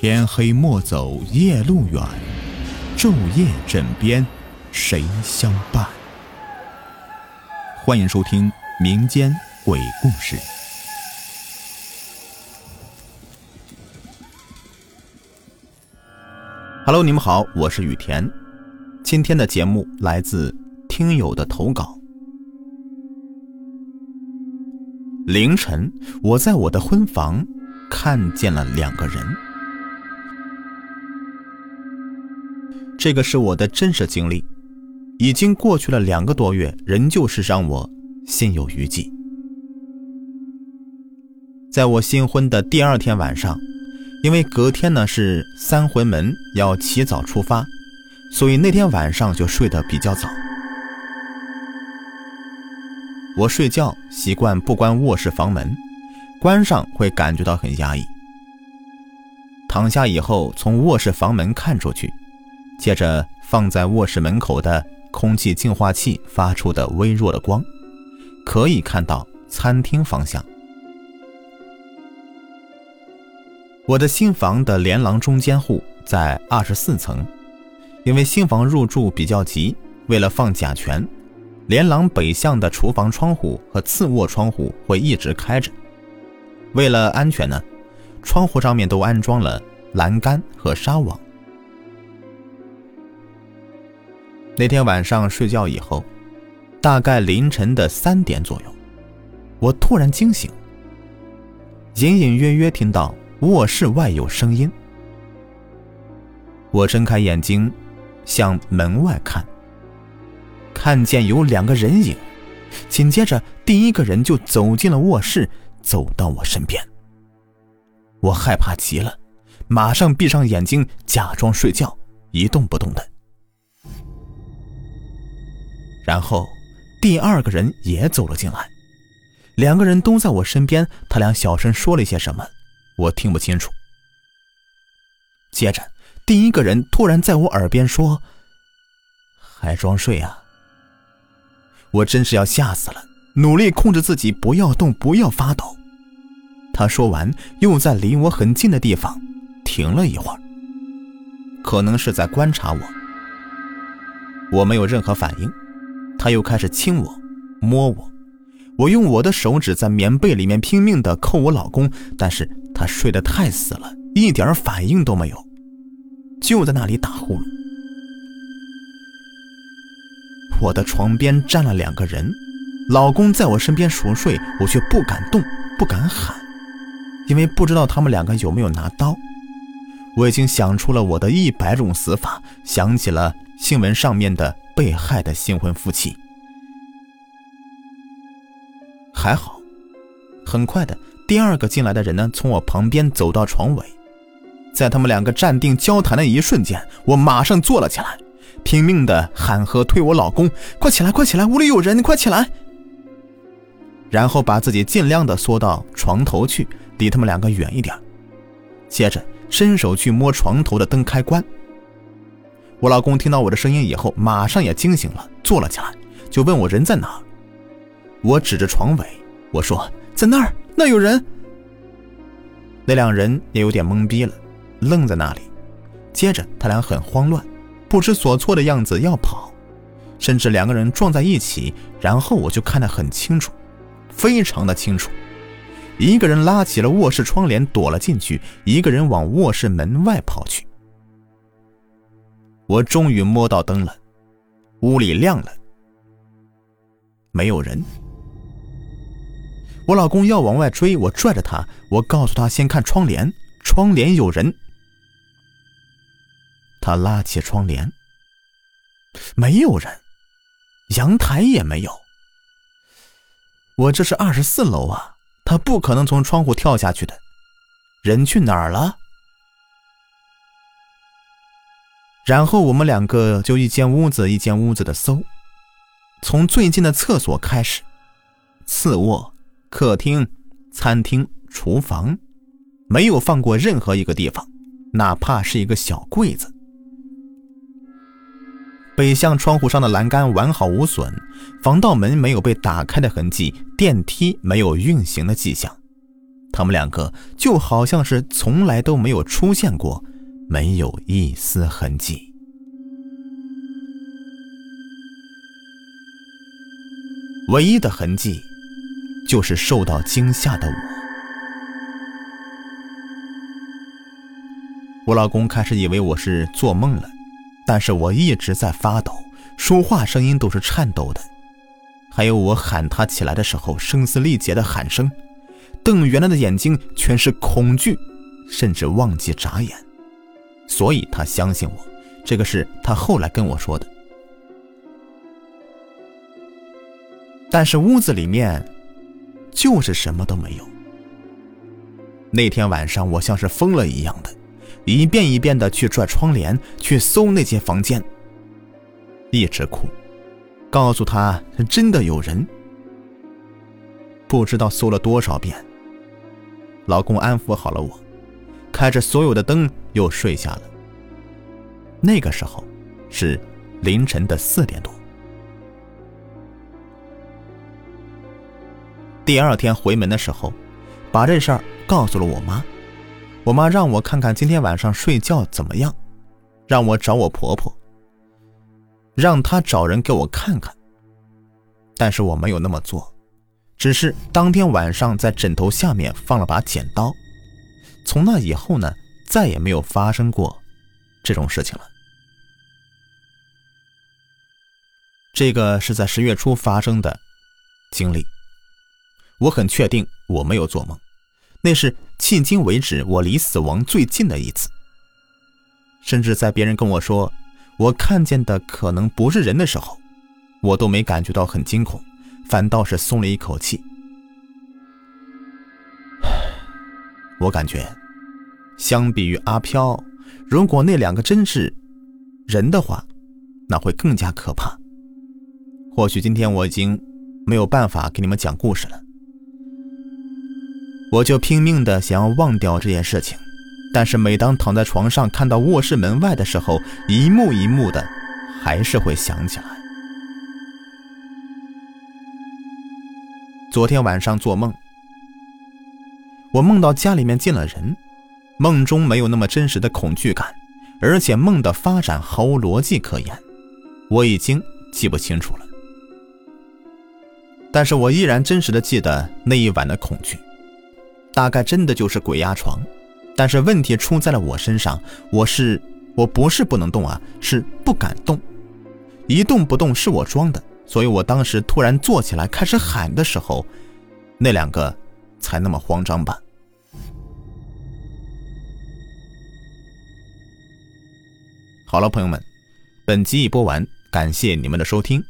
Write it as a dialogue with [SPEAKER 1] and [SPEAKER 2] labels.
[SPEAKER 1] 天黑莫走夜路远，昼夜枕边谁相伴？欢迎收听民间鬼故事。Hello，你们好，我是雨田。今天的节目来自听友的投稿。凌晨，我在我的婚房看见了两个人。这个是我的真实经历，已经过去了两个多月，仍旧是让我心有余悸。在我新婚的第二天晚上，因为隔天呢是三魂门要起早出发，所以那天晚上就睡得比较早。我睡觉习惯不关卧室房门，关上会感觉到很压抑。躺下以后，从卧室房门看出去，接着放在卧室门口的空气净化器发出的微弱的光，可以看到餐厅方向。我的新房的连廊中间户在二十四层，因为新房入住比较急，为了放甲醛。连廊北向的厨房窗户和次卧窗户会一直开着，为了安全呢，窗户上面都安装了栏杆和纱网。那天晚上睡觉以后，大概凌晨的三点左右，我突然惊醒，隐隐约约听到卧室外有声音。我睁开眼睛，向门外看。看见有两个人影，紧接着第一个人就走进了卧室，走到我身边。我害怕极了，马上闭上眼睛，假装睡觉，一动不动的。然后第二个人也走了进来，两个人都在我身边，他俩小声说了一些什么，我听不清楚。接着第一个人突然在我耳边说：“还装睡啊？”我真是要吓死了，努力控制自己不要动，不要发抖。他说完，又在离我很近的地方停了一会儿，可能是在观察我。我没有任何反应，他又开始亲我、摸我。我用我的手指在棉被里面拼命地扣我老公，但是他睡得太死了，一点反应都没有，就在那里打呼噜。我的床边站了两个人，老公在我身边熟睡，我却不敢动，不敢喊，因为不知道他们两个有没有拿刀。我已经想出了我的一百种死法，想起了新闻上面的被害的新婚夫妻。还好，很快的，第二个进来的人呢，从我旁边走到床尾，在他们两个站定交谈的一瞬间，我马上坐了起来。拼命的喊和推我老公，快起来，快起来，屋里有人，你快起来！然后把自己尽量的缩到床头去，离他们两个远一点。接着伸手去摸床头的灯开关。我老公听到我的声音以后，马上也惊醒了，坐了起来，就问我人在哪。我指着床尾，我说在那儿，那有人。那两人也有点懵逼了，愣在那里。接着他俩很慌乱。不知所措的样子要跑，甚至两个人撞在一起，然后我就看得很清楚，非常的清楚。一个人拉起了卧室窗帘躲了进去，一个人往卧室门外跑去。我终于摸到灯了，屋里亮了，没有人。我老公要往外追，我拽着他，我告诉他先看窗帘，窗帘有人。他拉起窗帘，没有人，阳台也没有。我这是二十四楼啊，他不可能从窗户跳下去的。人去哪儿了？然后我们两个就一间屋子一间屋子的搜，从最近的厕所开始，次卧、客厅、餐厅、厨房，没有放过任何一个地方，哪怕是一个小柜子。北向窗户上的栏杆完好无损，防盗门没有被打开的痕迹，电梯没有运行的迹象。他们两个就好像是从来都没有出现过，没有一丝痕迹。唯一的痕迹，就是受到惊吓的我。我老公开始以为我是做梦了，但是我一直在发抖，说话声音都是颤抖的，还有我喊他起来的时候声嘶力竭的喊声，瞪圆了的眼睛全是恐惧，甚至忘记眨眼。所以他相信我，这个是他后来跟我说的。但是屋子里面，就是什么都没有。那天晚上，我像是疯了一样的，一遍一遍的去拽窗帘，去搜那间房间，一直哭，告诉他真的有人。不知道搜了多少遍。老公安抚好了我，开着所有的灯，又睡下了。那个时候，是凌晨的四点多。第二天回门的时候，把这事儿告诉了我妈。我妈让我看看今天晚上睡觉怎么样，让我找我婆婆，让她找人给我看看。但是我没有那么做，只是当天晚上在枕头下面放了把剪刀。从那以后呢，再也没有发生过这种事情了。这个是在十月初发生的经历。我很确定我没有做梦，那是迄今为止我离死亡最近的一次。甚至在别人跟我说我看见的可能不是人的时候，我都没感觉到很惊恐，反倒是松了一口气。我感觉，相比于阿飘，如果那两个真是人的话，那会更加可怕。或许今天我已经没有办法给你们讲故事了。我就拼命的想要忘掉这件事情，但是每当躺在床上看到卧室门外的时候，一幕一幕的，还是会想起来。昨天晚上做梦，我梦到家里面进了人，梦中没有那么真实的恐惧感，而且梦的发展毫无逻辑可言，我已经记不清楚了。但是我依然真实的记得那一晚的恐惧。大概真的就是鬼压床，但是问题出在了我身上。我是我不是不能动啊，是不敢动，一动不动是我装的。所以我当时突然坐起来开始喊的时候，那两个才那么慌张吧。好了，朋友们，本集已播完，感谢你们的收听。